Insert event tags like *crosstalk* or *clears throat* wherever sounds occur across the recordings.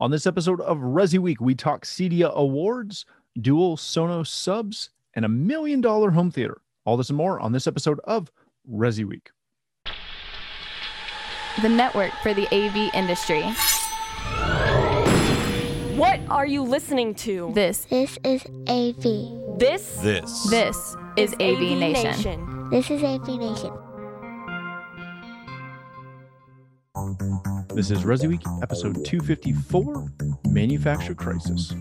On this episode of Resi Week, we talk CEDIA awards, dual Sonos subs, and a million dollar home theater. All this and more on this episode of Resi Week. The network for the AV industry. What are you listening to? This, This is AV. This This. this is AV, Nation. This is AV Nation. This is Resi Week, episode 254 Manufacture Crisis.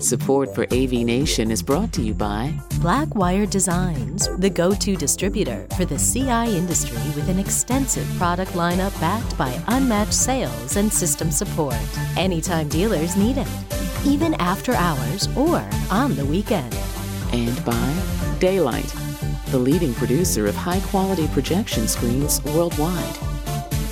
Support for AV Nation is brought to you by Blackwire Designs, the go to distributor for the CI industry with an extensive product lineup backed by unmatched sales and system support. Anytime dealers need it, even after hours or on the weekend. and by Da-Lite, the leading producer of high-quality projection screens worldwide.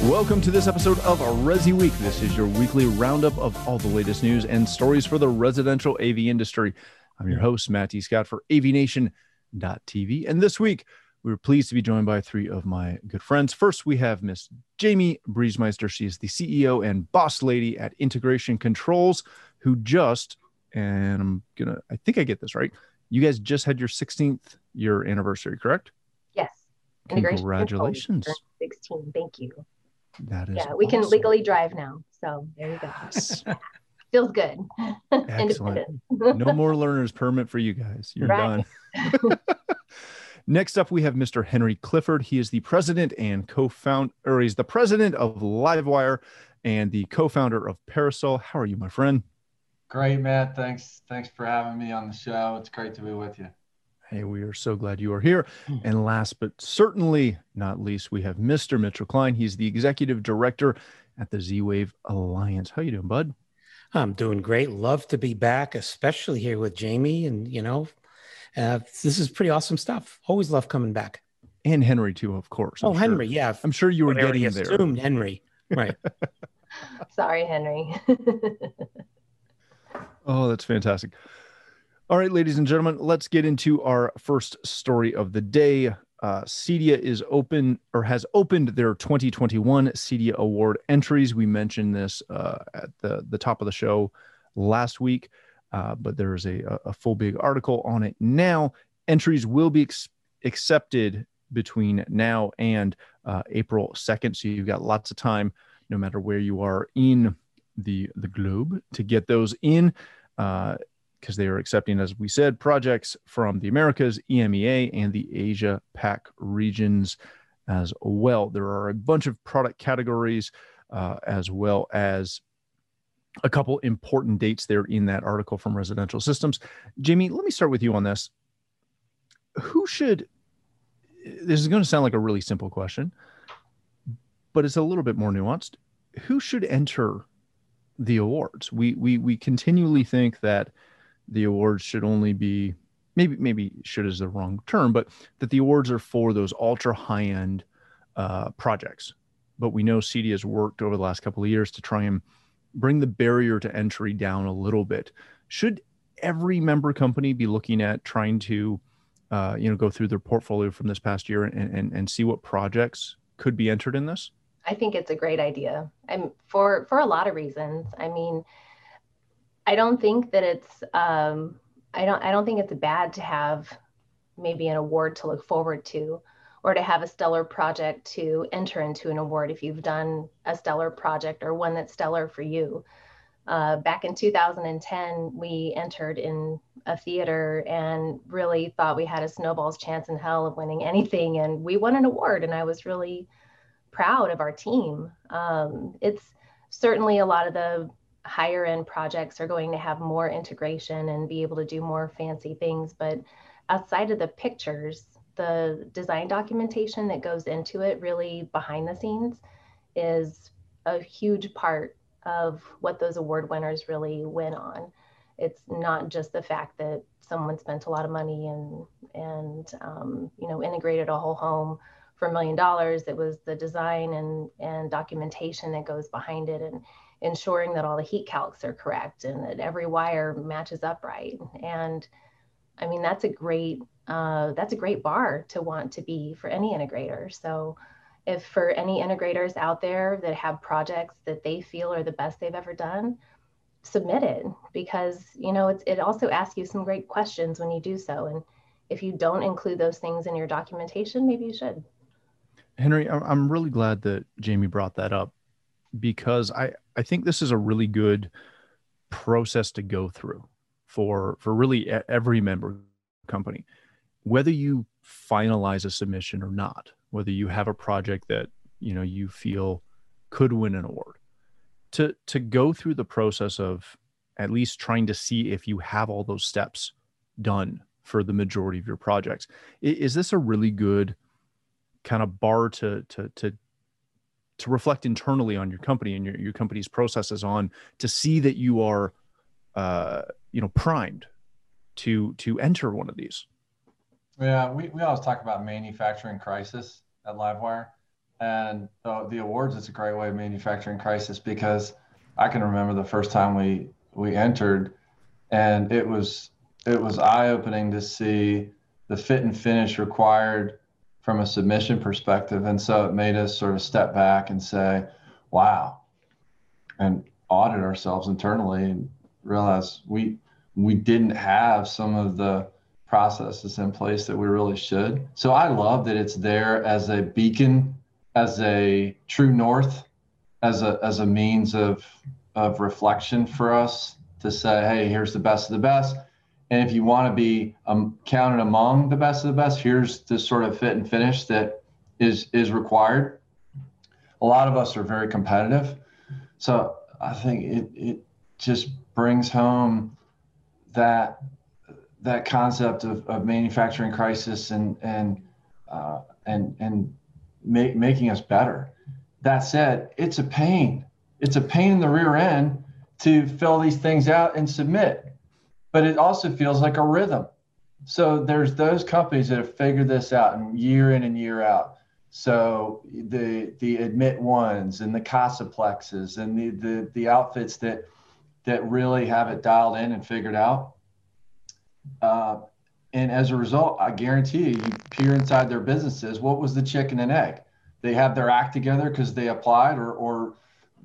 Welcome to this episode of Resi Week. This is your weekly roundup of all the latest news and stories for the residential AV industry. I'm your host, Matt. Scott for AVNation.tv. And this week, we were pleased to be joined by three of my good friends. First, we have Miss Jamie Briesemeister. She is the CEO and boss lady at Integration Controls, who just, and I'm going to, I think I get this right. You guys just had your 16th year anniversary, correct? Yes. Integration Congratulations. Controls 16. Thank you. That is Yeah, we can legally drive now. So there you go. Yes. *laughs* Feels good. *laughs* Excellent. No more learner's permit for you guys. You're Right. done. *laughs* Next up, we have Mr. Henry Clifford. He is the president and co-founder, or he's the president of Livewire and the co-founder of Parasol. How are you, my friend? Great, Matt. Thanks. Thanks for having me on the show. It's great to be with you. Hey, we are so glad you are here. And last but certainly not least, we have Mr. Mitchell Klein. He's the executive director at the Z-Wave Alliance. How you doing, bud? I'm doing great. Love to be back, especially here with Jamie. And, you know, uh, this is pretty awesome stuff. Always love coming back. And Henry too, of course. I'm oh, sure. Henry. Yeah. I'm sure you were I already getting there. assumed Henry. Right. *laughs* Sorry, Henry. *laughs* Oh, that's fantastic. All right, ladies and gentlemen, let's get into our first story of the day. Uh, CEDIA is open or has opened their 2021 CEDIA Award entries. We mentioned this uh, at the, the top of the show last week, uh, but there's a, a full big article on it now. Entries will be ex- accepted between now and uh, April 2nd. So you've got lots of time, no matter where you are in the, the globe, to get those in because they are accepting, as we said, projects from the Americas, EMEA, and the Asia PAC regions as well. There are a bunch of product categories uh, as well as a couple important dates there in that article from Residential Systems. Jamie, let me start with you on this. Who should, this is going to sound like a really simple question, but it's a little bit more nuanced. Who should enter the awards? We, we, we continually think that the awards should only be maybe maybe should is the wrong term but that the awards are for those ultra high end uh, projects but we know CEDIA has worked over the last couple of years to try and bring the barrier to entry down a little bit should every member company be looking at trying to uh, you know go through their portfolio from this past year and, and and see what projects could be entered in this I think it's a great idea. I'm for for a lot of reasons. I mean, I don't think that it's um, I don't I don't think it's bad to have maybe an award to look forward to or to have a stellar project to enter into an award if you've done a stellar project or one that's stellar for you. Uh, back in 2010, we entered in a theater and really thought we had a snowball's chance in hell of winning anything. And we won an award, and I was really proud of our team. Um, it's certainly a lot of the higher end projects are going to have more integration and be able to do more fancy things. But outside of the pictures, the design documentation that goes into it, really behind the scenes, is a huge part of what those award winners really win on. It's not just the fact that someone spent a lot of money and and um, you know integrated a whole home for a million dollars. It was the design and, and documentation that goes behind it and ensuring that all the heat calcs are correct and that every wire matches up right. And I mean, that's a great, uh, that's a great bar to want to be for any integrator. So if for any integrators out there that have projects that they feel are the best they've ever done, submit it because you know it's, it also asks you some great questions when you do so and if you don't include those things in your documentation maybe you should henry i'm really glad that jamie brought that up because i i think this is a really good process to go through for for really every member company. Whether you finalize a submission or not whether you have a project that you know you feel could win an award to to go through the process of at least trying to see if you have all those steps done for the majority of your projects is this a really good kind of bar to to to to reflect internally on your company and your, your company's processes on to see that you are uh, you know primed to to enter one of these. Yeah we, we always talk about manufacturing crisis at livewire. And the, the awards is a great way of manufacturing crisis because i can remember the first time we we entered and it was it was eye-opening to see the fit and finish required from a submission perspective and so it made us sort of step back and say wow and audit ourselves internally and realize we we didn't have some of the processes in place that we really should. So I love that it's there as a beacon, as a true north, as a as a means of of reflection for us to say, hey, here's the best of the best. And if you want to be um, counted among the best of the best, here's the sort of fit and finish that is is required. A lot of us are very competitive, so I think it it just brings home that that concept of, of manufacturing crisis and and uh, and and making us better. That said, it's a pain. It's a pain in the rear end to fill these things out and submit, but it also feels like a rhythm. So there's those companies that have figured this out and year in and year out. So the the admit ones and the Casaplexes and the the the outfits that that really have it dialed in and figured out. Uh, and as a result, I guarantee you, you peer inside their businesses. What was the chicken and egg? They have their act together because they applied, or or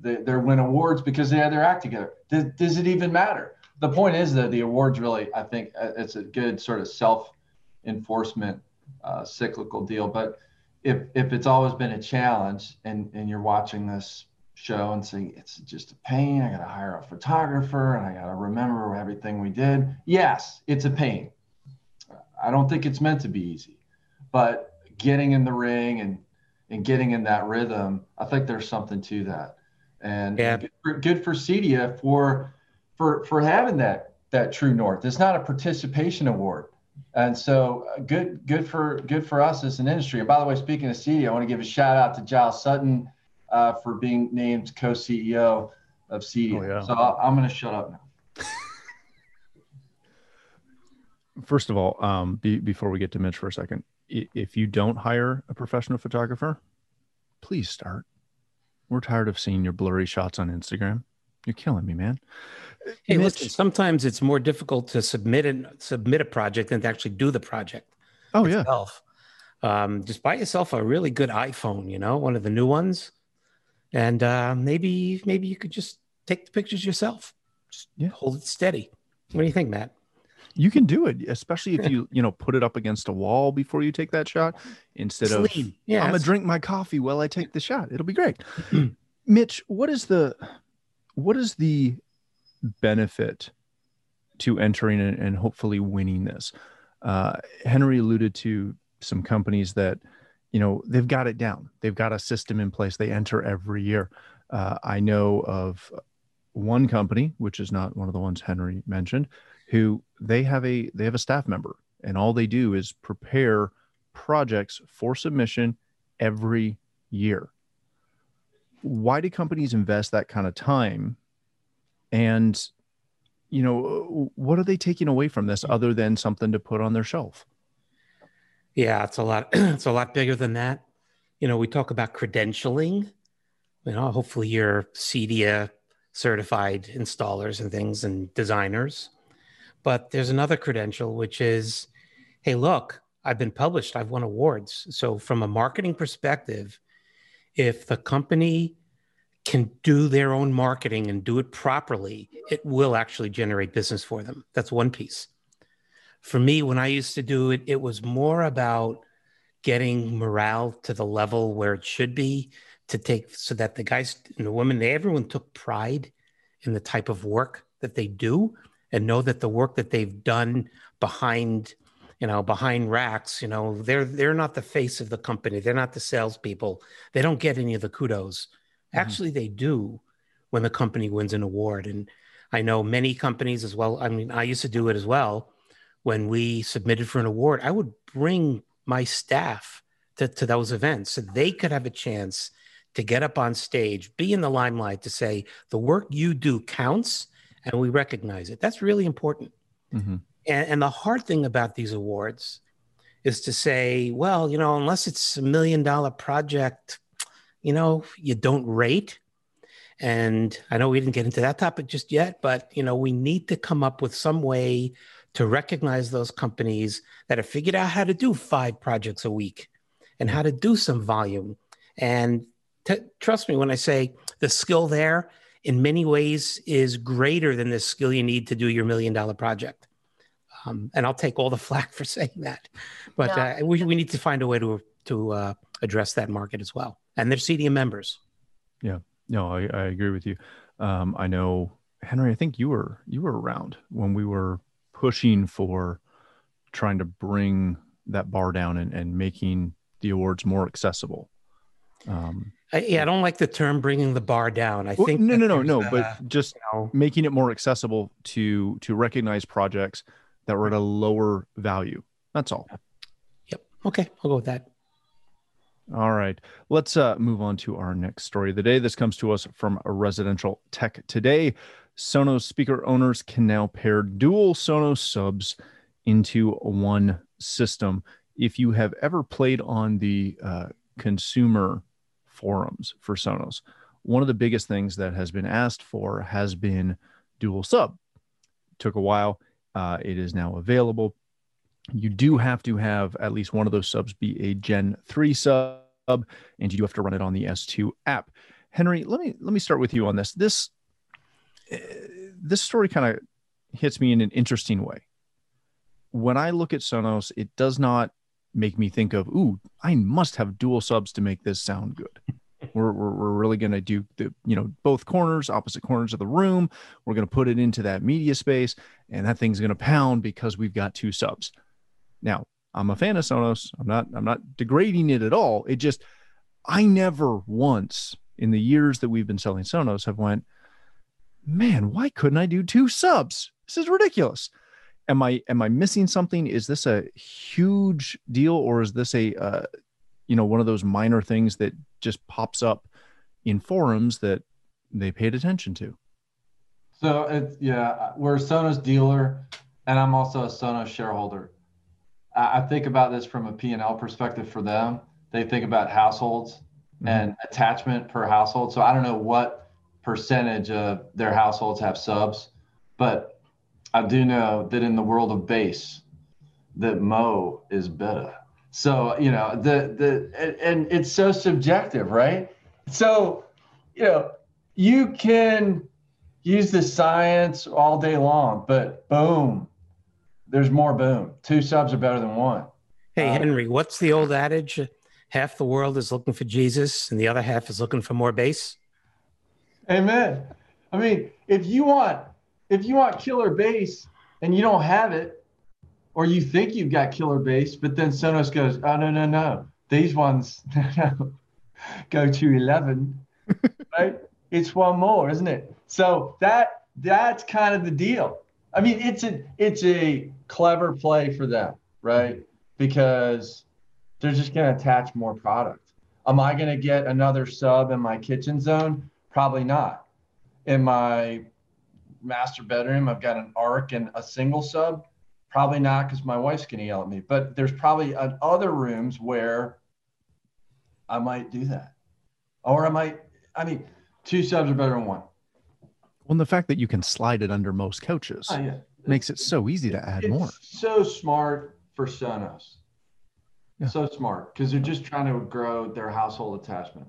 they, they win awards because they had their act together. Does, does it even matter? The point is that the awards really, I think, uh, it's a good sort of self enforcement uh, cyclical deal. But if if it's always been a challenge, and and you're watching this show and say it's just a pain. I got to hire a photographer and I got to remember everything we did. Yes, it's a pain. I don't think it's meant to be easy, but getting in the ring and and getting in that rhythm, I think there's something to that. And yeah. good, for, good for CEDIA for for for having that that true north. It's not a participation award. And so uh, good good for good for us as an industry. And by the way, speaking of CEDIA, I want to give a shout out to Giles Sutton uh, for being named co-CEO of CEDIA. Oh, yeah. So I, am going to shut up now. *laughs* First of all, um, be, before we get to Mitch for a second, if you don't hire a professional photographer, please start. We're tired of seeing your blurry shots on Instagram. You're killing me, man. Hey, Mitch, listen. Sometimes it's more difficult to submit and submit a project than to actually do the project. Oh itself. yeah. Um, just buy yourself a really good iPhone. You know, one of the new ones and uh, maybe maybe you could just take the pictures yourself. Just yeah. hold it steady. What do you think, Matt? You can do it, especially if you *laughs* you know put it up against a wall before you take that shot instead of yeah, I'm gonna drink my coffee while I take the shot. It'll be great. *clears throat* Mitch, what is the what is the benefit to entering and, hopefully winning this? Uh, Henry alluded to some companies that you know they've got it down. They've got a system in place. They enter every year. Uh, i know of one company which is not one of the ones henry mentioned who they have a they have a staff member and all they do is prepare projects for submission every year why do companies invest that kind of time and you know what are they taking away from this other than something to put on their shelf yeah, it's a lot. *clears throat* it's a lot bigger than that. You know, we talk about credentialing. You know, hopefully you're CEDIA certified installers and things and designers. But there's another credential, which is, hey, look, I've been published. I've won awards. So from a marketing perspective, if the company can do their own marketing and do it properly, it will actually generate business for them. That's one piece. For me, when I used to do it, it was more about getting morale to the level where it should be to take so that the guys and the women, they, everyone took pride in the type of work that they do and know that the work that they've done behind you know behind racks you know they're they're not the face of the company they're not the salespeople they don't get any of the kudos mm-hmm. actually they do when the company wins an award and i know many companies as well i mean i used to do it as well when we submitted for an award i would bring my staff to, to those events so they could have a chance to get up on stage be in the limelight to say the work you do counts and we recognize it. That's really important. Mm-hmm. And, and the hard thing about these awards is to say, well, you know, unless it's a million dollar project, you know, you don't rate. And I know we didn't get into that topic just yet, but you know, we need to come up with some way to recognize those companies that have figured out how to do five projects a week and how to do some volume. And t- trust me when I say the skill there in many ways is greater than the skill you need to do your million dollar project. Um, and I'll take all the *laughs* flack for saying that, but uh, we, we need to find a way to to uh, address that market as well. And they're CEDIA members. Yeah, no, I, I agree with you. Um, I know Henry. I think you were you were around when we were pushing for trying to bring that bar down and, and making the awards more accessible. Um, I, yeah, I don't like the term bringing the bar down. I well, think no, no, no, no, uh, but just you know, making it more accessible to to recognize projects that were at a lower value. That's all. Yep. Okay, I'll go with that. All right, let's uh, move on to our next story of the day. This comes to us from a residential tech today. Sonos speaker owners can now pair dual Sonos subs into one system. If you have ever played on the uh, consumer forums for Sonos. One of the biggest things that has been asked for has been dual sub. Took a while. Uh, it is now available. You do have to have at least one of those subs be a Gen 3 sub, and you do have to run it on the S2 app. Henry, let me let me start with you on this. This uh, this story kind of hits me in an interesting way. When I look at Sonos, it does not make me think of, ooh, I must have dual subs to make this sound good. We're, we're, we're really going to do the, you know, both corners, opposite corners of the room. We're going to put it into that media space and that thing's going to pound because we've got two subs. Now, I'm a fan of Sonos. I'm not, I'm not degrading it at all. It just, I never once in the years that we've been selling Sonos have went, man, why couldn't I do two subs? This is ridiculous am I am I missing something? Is this a huge deal, or is this a uh, you know one of those minor things that just pops up in forums that they paid attention to? So it's yeah, we're a Sonos dealer, and I'm also a Sonos shareholder. I, think about this from a P&L perspective for them. They think about households mm-hmm. and attachment per household. So I don't know what percentage of their households have subs, but I do know that in the world of bass, that Mo is better. So you know the the and, it's so subjective, right? So you know you can use the science all day long, but boom, there's more boom. Two subs are better than one. Hey uh, Henry, what's the old adage? Half the world is looking for Jesus, and the other half is looking for more bass. Amen. I mean, if you want if you want killer bass and you don't have it, or you think you've got killer bass, but then Sonos goes, oh no no no, these ones *laughs* go to eleven, *laughs* right? It's one more, isn't it? So that that's kind of the deal. I mean, it's a it's a clever play for them, right? Because they're just going to attach more product. Am I going to get another sub in my kitchen zone? Probably not. In my master bedroom, I've got an arc and a single sub. Probably not because my wife's going to yell at me. But there's probably uh, other rooms where I might do that, or I might. I mean, two subs are better than one. Well, the fact that you can slide it under most couches oh, yeah. makes it so easy to add it's more. So smart for Sonos. Yeah. So smart because they're just trying to grow their household attachment.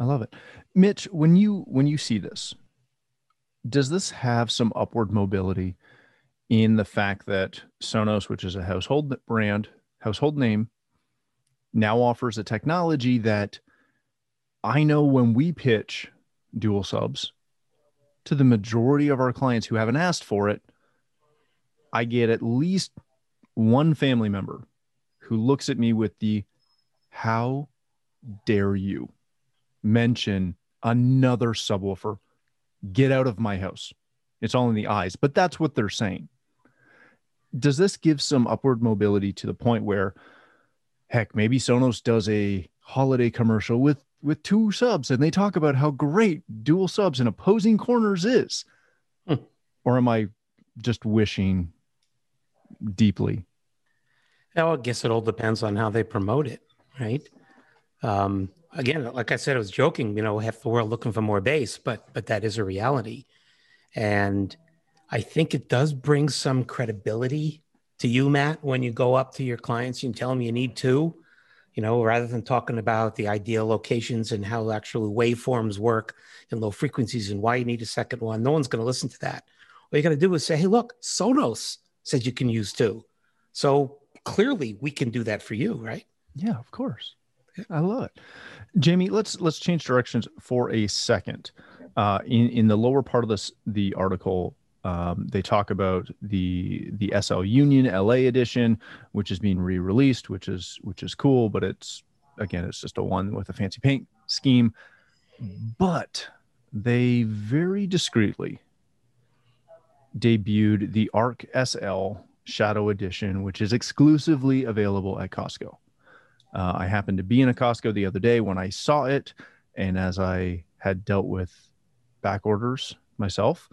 I love it. Mitch, when you when you see this, does this have some upward mobility in the fact that Sonos, which is a household brand, household name, now offers a technology that I know when we pitch dual subs to the majority of our clients who haven't asked for it, I get at least one family member who looks at me with the how dare you mention another subwoofer? Get out of my house. It's all in the eyes, but that's what they're saying. Does this give some upward mobility to the point where, heck, maybe Sonos does a holiday commercial with with two subs and they talk about how great dual subs in opposing corners is? Hmm. Or am I just wishing deeply? Well, I guess it all depends on how they promote it, right? Um, again, like I said, I was joking. You know, half the world looking for more bass, but but that is a reality, and I think it does bring some credibility to you, Matt, when you go up to your clients and tell them you need two. You know, rather than talking about the ideal locations and how actually waveforms work in low frequencies and why you need a second one, no one's going to listen to that. What you got to do is say, "Hey, look, Sonos says you can use two, so clearly we can do that for you, right?" Yeah, of course. I love it. Jamie, let's let's change directions for a second. Uh, in in the lower part of this the article, um, they talk about the the SL Union LA edition, which is being re-released, which is which is cool, but it's again it's just a one with a fancy paint scheme. But they very discreetly debuted the Arc SL Shadow Edition, which is exclusively available at Costco. Uh, I happened to be in a Costco the other day when I saw it, and as I had dealt with back orders myself.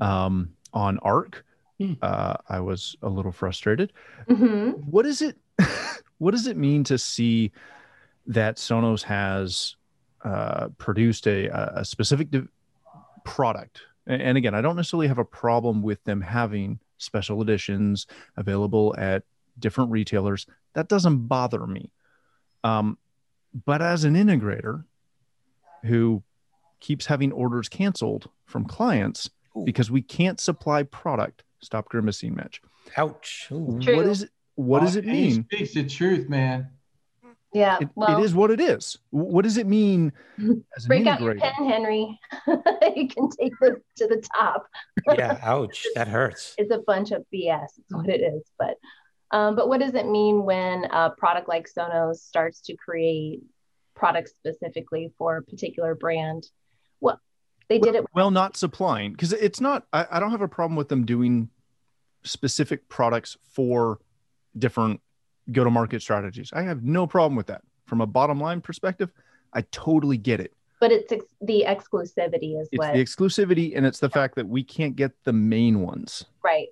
Um, on Arc, hmm. uh, I was a little frustrated. Mm-hmm. What is it? *laughs* what does it mean to see that Sonos has uh, produced a, a specific de- product? And again, I don't necessarily have a problem with them having special editions available at different retailers. That doesn't bother me. Um, but as an integrator who keeps having orders canceled from clients Ooh. because we can't supply product, stop grimacing, Mitch. Ouch. Ooh. What is it? What does it mean? He speaks the truth, man. Yeah, it, well, it is what it is. What does it mean? As break out your pen, Henry. *laughs* you can take this to the top. yeah, ouch, *laughs* that hurts. It's a bunch of BS. Is what it is. But um, but what does it mean when a product like Sonos starts to create products specifically for a particular brand? Well, they did it. Well, not supplying because it's not. I, I don't have a problem with them doing specific products for different go-to-market strategies. I have no problem with that. From a bottom line perspective, I totally get it. But it's ex- the exclusivity is it's what the exclusivity, and it's the fact that we can't get the main ones. Right.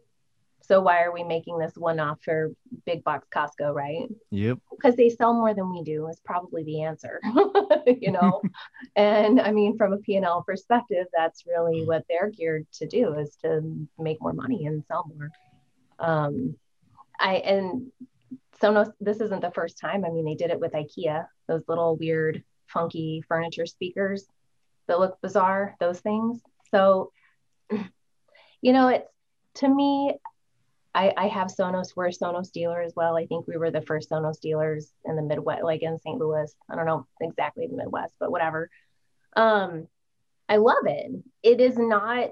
So why are we making this one off for big box Costco, right? Yep. Because they sell more than we do is probably the answer, *laughs* you know. *laughs* and I mean, from a P&L perspective, that's really what they're geared to do is to make more money and sell more. Um, I and Sonos. This isn't the first time. I mean, they did it with IKEA. Those little weird, funky furniture speakers that look bizarre. Those things. So, *clears throat* you know, it's to me I, I have Sonos. We're a Sonos dealer as well. I think we were the first Sonos dealers in the Midwest, like in St. Louis. I don't know exactly the Midwest, but whatever. Um, I love it. It is not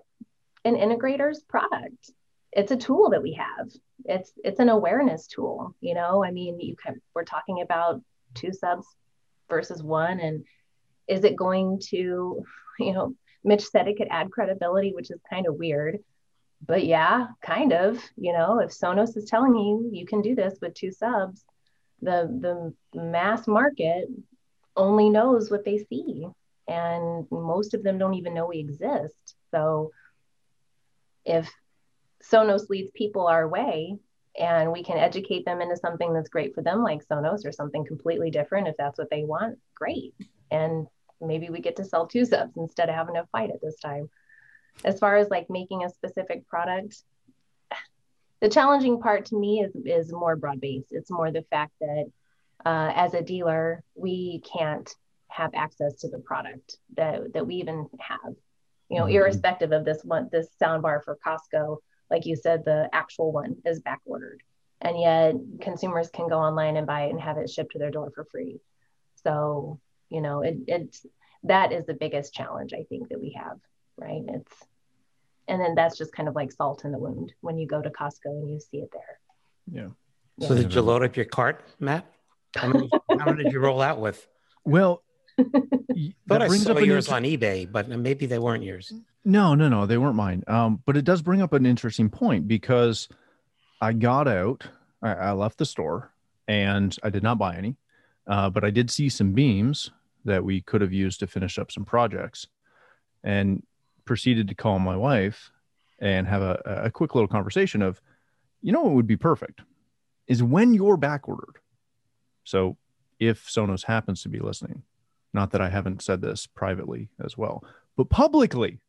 an integrator's product. It's a tool that we have. It's it's an awareness tool. You know, I mean, you can, we're talking about two subs versus one, and is it going to, *laughs* you know, Mitch said it could add credibility, which is kind of weird but yeah, kind of. You know, if Sonos is telling you you can do this with two subs, the the mass market only knows what they see, and most of them don't even know we exist. So if Sonos leads people our way and we can educate them into something that's great for them, like Sonos, or something completely different, if that's what they want, great. And maybe we get to sell two subs instead of having to fight it this time as far as like making a specific product the challenging part to me is is more broad based it's more the fact that uh, as a dealer we can't have access to the product that that we even have. You know, mm-hmm. irrespective of this one, this sound bar for Costco, like you said, the actual one is back ordered, and yet consumers can go online and buy it and have it shipped to their door for free. So you know, it, it's that is the biggest challenge I think that we have, right? It's and then that's just kind of like salt in the wound when you go to Costco and you see it there. Yeah. So did you load up your cart, Matt? How many, how many did you roll out with? Well, *laughs* but I saw yours inter- on eBay, but maybe they weren't yours. No, no, no, they weren't mine. Um, but it does bring up an interesting point because I got out, I, I left the store, and I did not buy any, uh, but I did see some beams that we could have used to finish up some projects, and proceeded to call my wife and have a, a quick little conversation of, you know, what would be perfect is when you're back ordered. So if Sonos happens to be listening, not that I haven't said this privately as well, but publicly,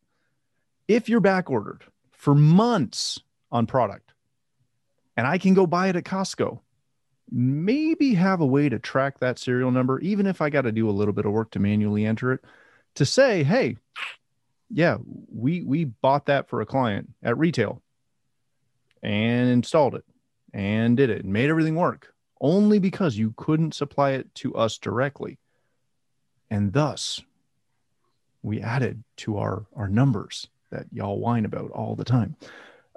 if you're back ordered for months on product and I can go buy it at Costco, maybe have a way to track that serial number, even if I got to do a little bit of work to manually enter it, to say, hey, yeah, we we bought that for a client at retail and installed it and did it and made everything work only because you couldn't supply it to us directly. And thus, we added to our, our numbers that y'all whine about all the time.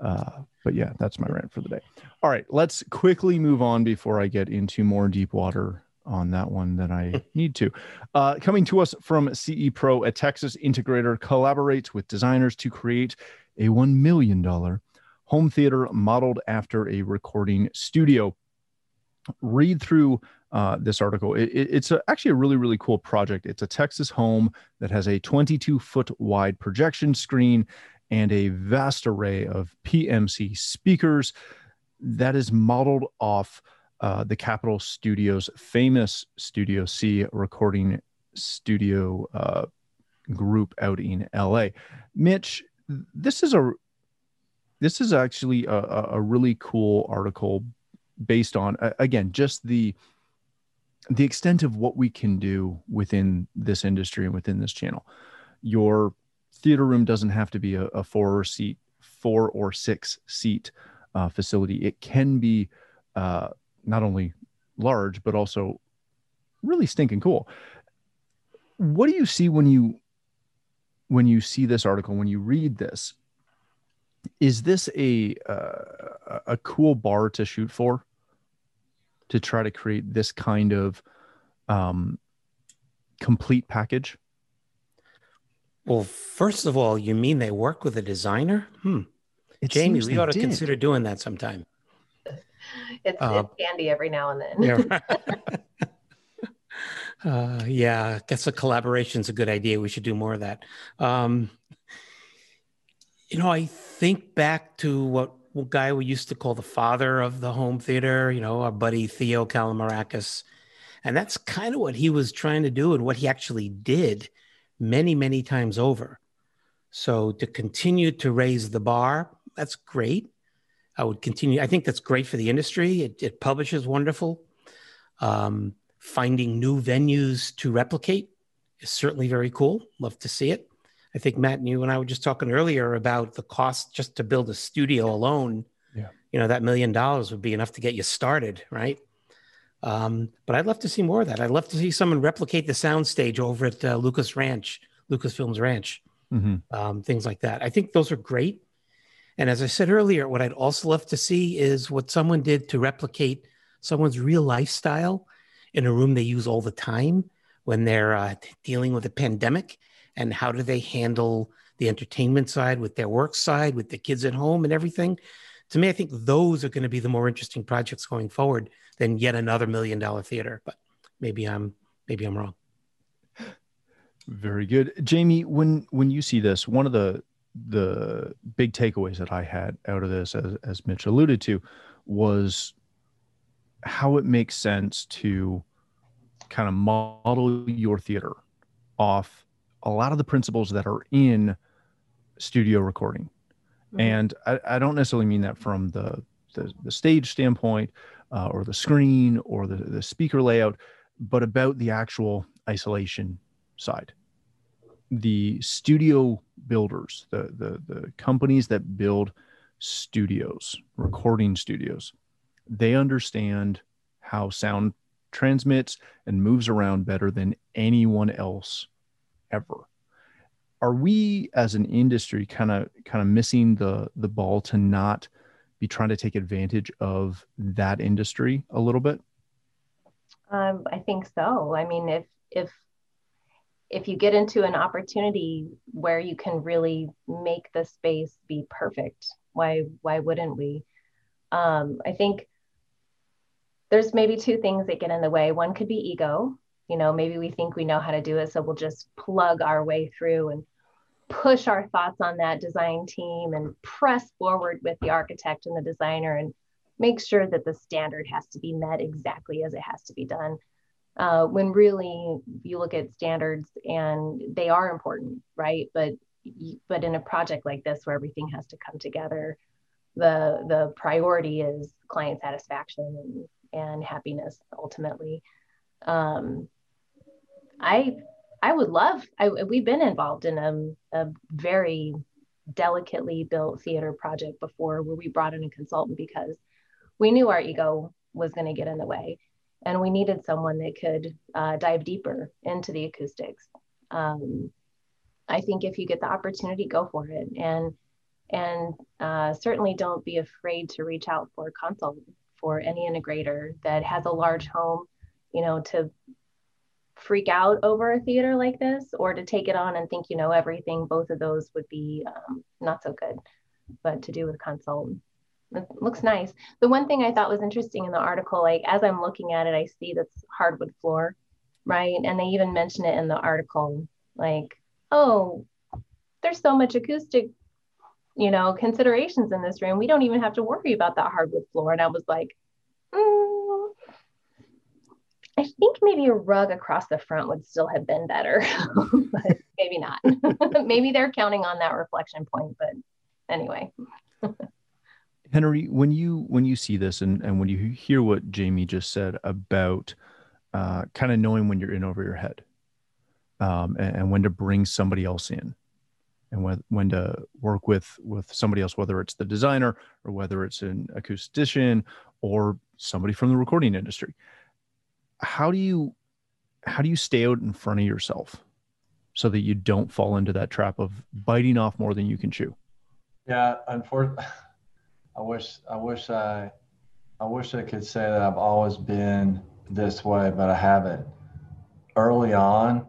Uh, but yeah, that's my rant for the day. All right, let's quickly move on before I get into more deep water on that one than I need to. Uh, coming to us from CE Pro, a Texas integrator collaborates with designers to create a $1 million home theater modeled after a recording studio read through uh, this article. It, it, it's a, actually a really, really cool project. It's a Texas home that has a 22 foot wide projection screen and a vast array of PMC speakers that is modeled off uh, the Capitol Studios' famous Studio C recording studio uh, group out in LA. Mitch, this is a this is actually a, a really cool article based on again just the the extent of what we can do within this industry and within this channel your theater room doesn't have to be a, a four seat four or six seat uh, facility it can be uh, not only large but also really stinking cool. What do you see when you when you see this article when you read this? Is this a uh, a cool bar to shoot for to try to create this kind of um, complete package? Well first of all you mean they work with a designer? Hmm. It jamie we ought to did. consider doing that sometime it's, uh, it's handy every now and then yeah, *laughs* uh, yeah, I guess a collaboration is a good idea. We should do more of that. Um, you know, I think back to what, what guy we used to call the father of the home theater, you know, our buddy Theo Kalomirakis. And that's kind of what he was trying to do and what he actually did many, many times over. So to continue to raise the bar, that's great. I would continue. I think that's great for the industry. It, it publishes wonderful. Um, finding new venues to replicate is certainly very cool. Love to see it. I think Matt and you and I were just talking earlier about the cost just to build a studio alone. Yeah. You know, that million dollars would be enough to get you started, right? Um, but I'd love to see more of that. I'd love to see someone replicate the soundstage over at uh, Lucas Ranch, Lucasfilms Ranch, mm-hmm. um, things like that. I think those are great. And as I said earlier, what I'd also love to see is what someone did to replicate someone's real lifestyle in a room they use all the time when they're uh, dealing with a pandemic and how do they handle the entertainment side with their work side with the kids at home and everything. To me i think those are going to be the more interesting projects going forward than yet another million dollar theater but maybe i'm maybe i'm wrong. Very good. Jamie when when you see this one of the the big takeaways that i had out of this as, as mitch alluded to was how it makes sense to kind of model your theater off a lot of the principles that are in studio recording. Mm-hmm. And I, I, don't necessarily mean that from the, the, the stage standpoint uh, or the screen or the, the speaker layout, but about the actual isolation side. The studio builders, the the the companies that build studios, recording studios, they understand how sound transmits and moves around better than anyone else ever. Are we as an industry kind of kind of missing the the ball to not be trying to take advantage of that industry a little bit? Um, I think so. I mean, if if if you get into an opportunity where you can really make the space be perfect, why why wouldn't we? Um, I think there's maybe two things that get in the way. One could be ego. You know, maybe we think we know how to do it, so we'll just plug our way through and push our thoughts on that design team and press forward with the architect and the designer and make sure that the standard has to be met exactly as it has to be done. Uh, when really you look at standards and they are important, right? But but in a project like this where everything has to come together, the the priority is client satisfaction and, and happiness ultimately. Um, I I would love. I, we've been involved in a, a very delicately built theater project before where we brought in a consultant because we knew our ego was going to get in the way and we needed someone that could uh, dive deeper into the acoustics. Um, i think if you get the opportunity go for it. And and uh, certainly don't be afraid to reach out for a consult for any integrator that has a large home you know to freak out over a theater like this or to take it on and think you know everything both of those would be um, not so good but to do with consult it looks nice the one thing i thought was interesting in the article like as i'm looking at it i see this hardwood floor right and they even mention it in the article like oh there's so much acoustic you know considerations in this room we don't even have to worry about that hardwood floor and i was like mm, I think maybe a rug across the front would still have been better, *laughs* but maybe not. *laughs* maybe they're counting on that reflection point, but anyway. *laughs* Henry, when you when you see this and, and when you hear what Jamie just said about uh, kind of knowing when you're in over your head um, and, and, when to bring somebody else in and when, when to work with with somebody else, whether it's the designer or whether it's an acoustician or somebody from the recording industry how do you how do you stay out in front of yourself so that you don't fall into that trap of biting off more than you can chew? Yeah unfortunately *laughs* i wish i wish i i wish i could say that i've always been this way but i haven't. Early on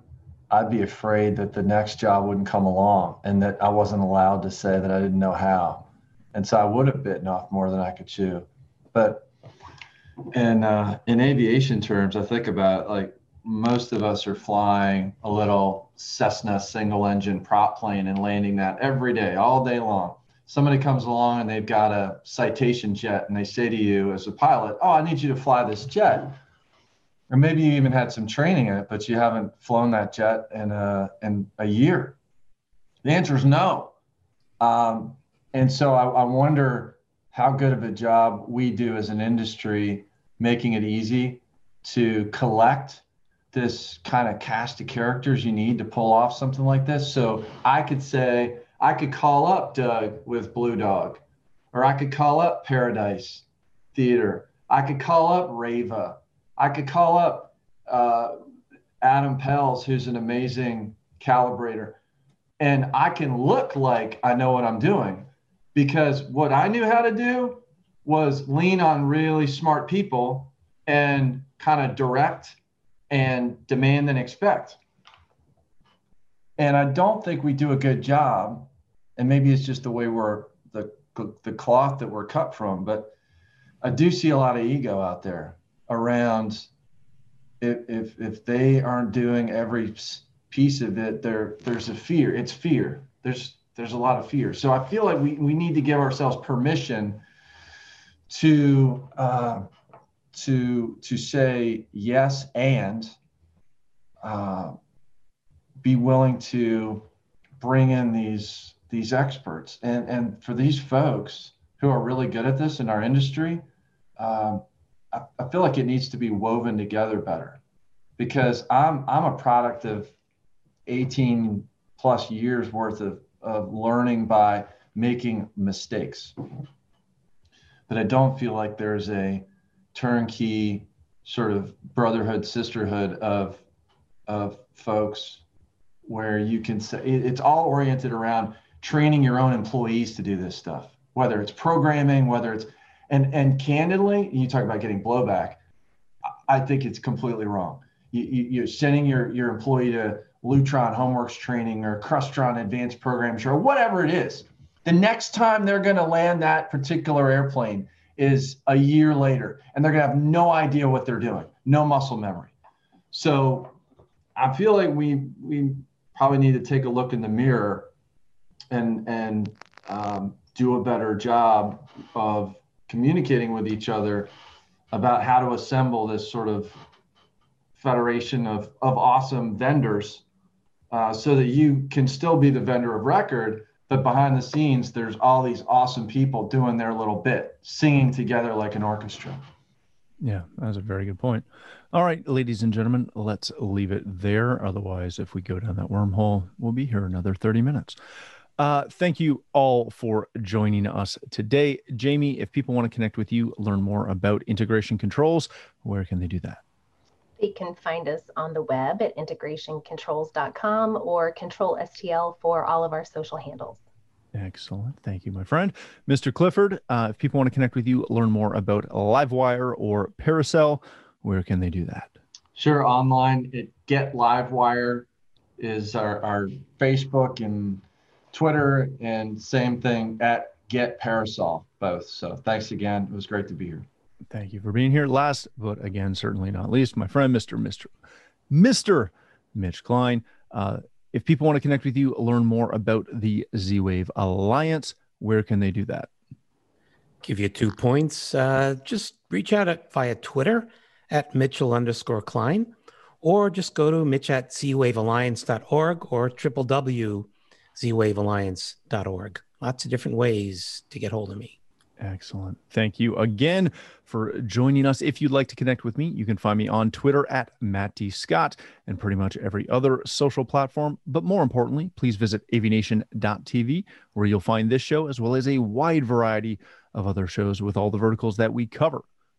i'd be afraid that the next job wouldn't come along and that i wasn't allowed to say that i didn't know how. And so i would have bitten off more than i could chew. But and uh, in aviation terms, I think about like most of us are flying a little Cessna single engine prop plane and landing that every day, all day long. Somebody comes along and they've got a citation jet and they say to you as a pilot, Oh, I need you to fly this jet. Or maybe you even had some training in it, but you haven't flown that jet in a, in a year. The answer is no. Um, and so I, I wonder how good of a job we do as an industry making it easy to collect this kind of cast of characters you need to pull off something like this. So I could say, I could call up Doug with Blue Dog, or I could call up Paradise Theater. I could call up Rava. I could call up uh, Adam Pels, who's an amazing calibrator. And I can look like I know what I'm doing, because what I knew how to do was lean on really smart people and kind of direct and demand and expect. And I don't think we do a good job. And maybe it's just the way we're the the cloth that we're cut from, but I do see a lot of ego out there around if if if they aren't doing every piece of it, there there's a fear. It's fear. There's there's a lot of fear. So I feel like we, we need to give ourselves permission to uh, to to say yes and uh, be willing to bring in these these experts and and for these folks who are really good at this in our industry um, I, I feel like it needs to be woven together better because I'm I'm a product of 18 plus years worth of, of learning by making mistakes. But I don't feel like there's a turnkey sort of brotherhood, sisterhood of of folks where you can say it's all oriented around training your own employees to do this stuff, whether it's programming, whether it's and and candidly, you talk about getting blowback. I think it's completely wrong. You, you, are sending your your employee to Lutron Homeworks training or Crestron Advanced Programs or whatever it is. The next time they're going to land that particular airplane is a year later, and they're going to have no idea what they're doing, no muscle memory. So I feel like we we probably need to take a look in the mirror and and um, do a better job of communicating with each other about how to assemble this sort of federation of, of awesome vendors uh, so that you can still be the vendor of record but behind the scenes there's all these awesome people doing their little bit singing together like an orchestra. Yeah that's a very good point all right ladies and gentlemen let's leave it there otherwise if we go down that wormhole we'll be here another 30 minutes uh, thank you all for joining us today. Jamie, if people want to connect with you, learn more about integration controls, where can they do that? They can find us on the web at integrationcontrols.com or Control STL for all of our social handles. Excellent. Thank you, my friend. Mr. Clifford, uh, if people want to connect with you, learn more about Livewire or Parasol, where can they do that? Sure. Online at Get Livewire is our, our Facebook and Twitter, and same thing at Get Parasol, both. So thanks again. It was great to be here. Thank you for being here. Last, but again, certainly not least, my friend, Mr. Mr. Mr. Mitch Klein. Uh, if people want to connect with you, learn more about the Z Wave Alliance, where can they do that? Give you two points. Uh, just reach out at, via Twitter at Mitchell underscore Klein, or just go to mitch at zwavealliance.org or triple W zwavealliance.org. Lots of different ways to get hold of me. Excellent. Thank you again for joining us. If you'd like to connect with me, you can find me on Twitter at Matt D. Scott and pretty much every other social platform. But more importantly, please visit avnation.tv where you'll find this show as well as a wide variety of other shows with all the verticals that we cover.